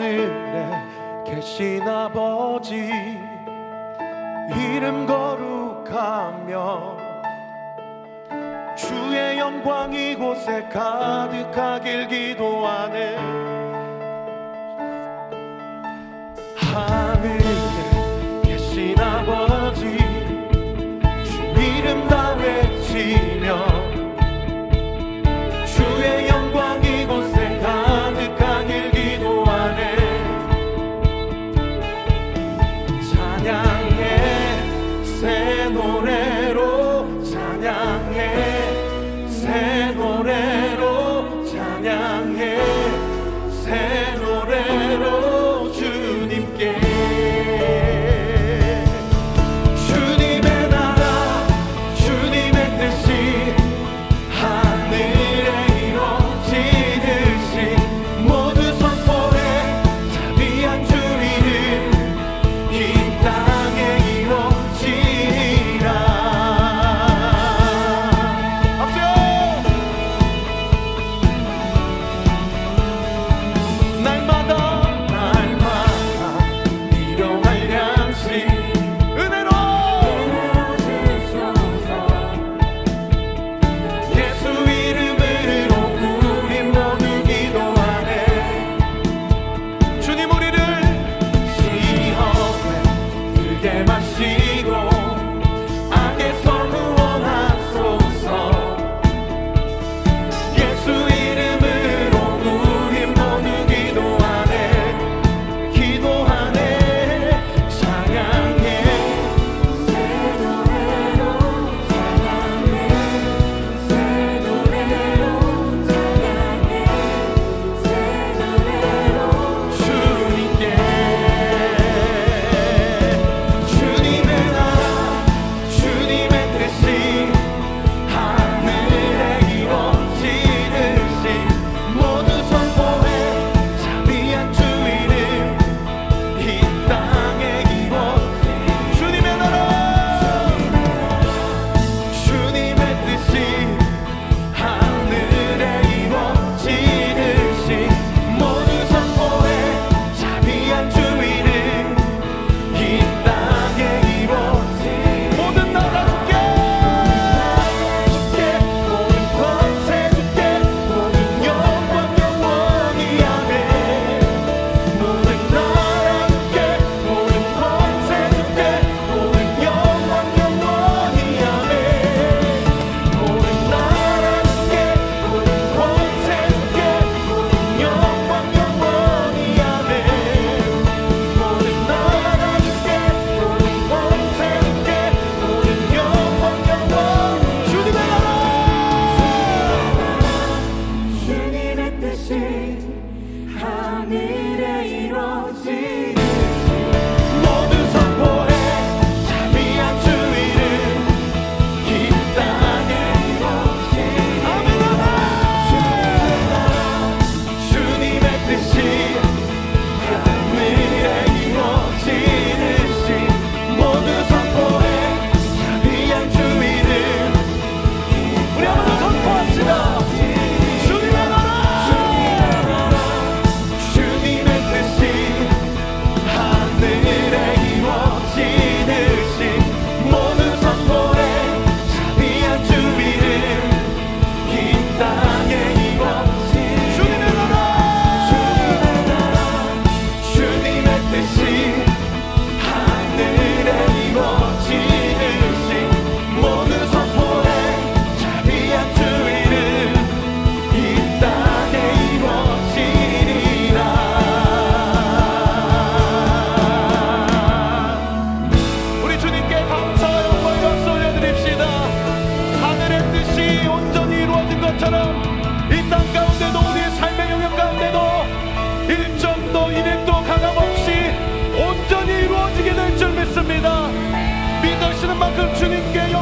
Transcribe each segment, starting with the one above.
하늘에 계신 아버지 이름 거룩하며 주의 영광 이곳에 가득하길 기도하네.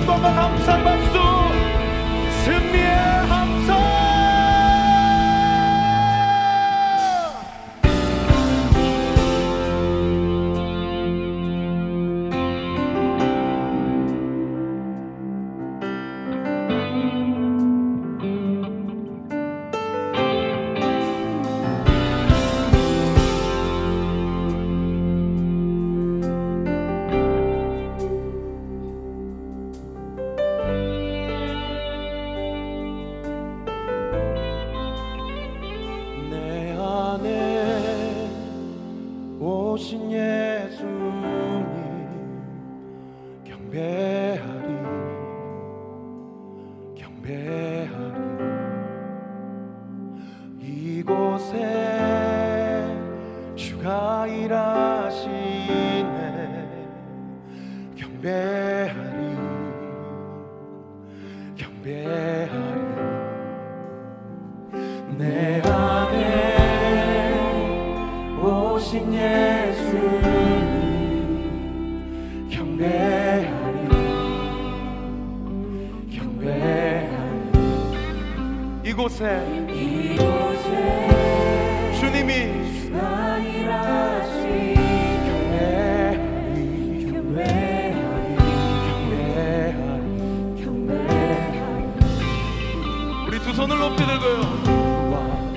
영광과 감사의 박수. 승리의 예배하리. 이곳에 이곳에. 주님이 손을 높이 들고요. 와,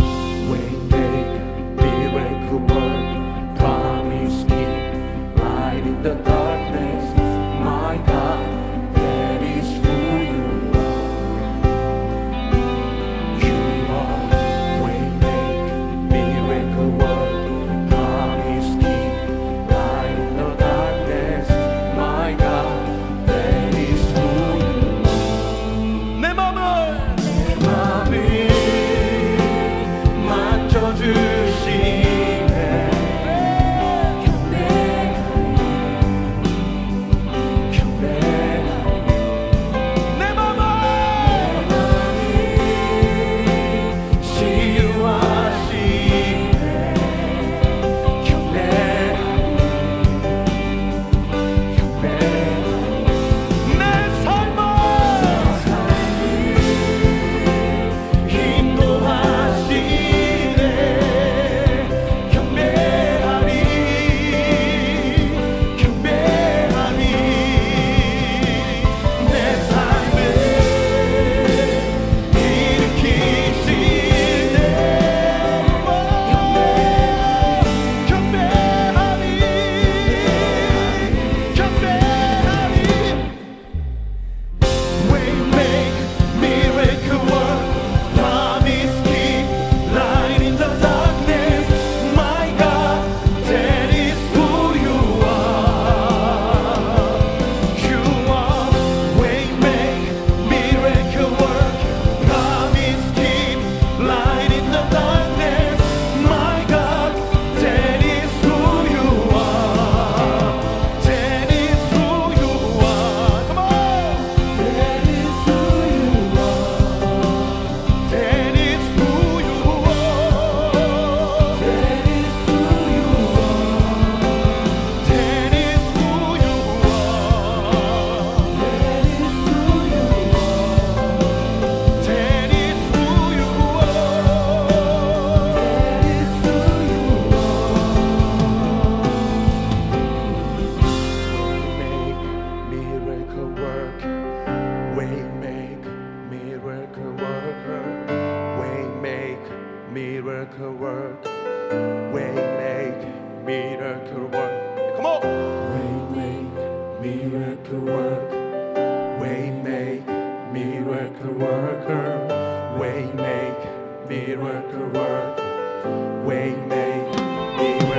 worker, way make miracle worker, way make miracle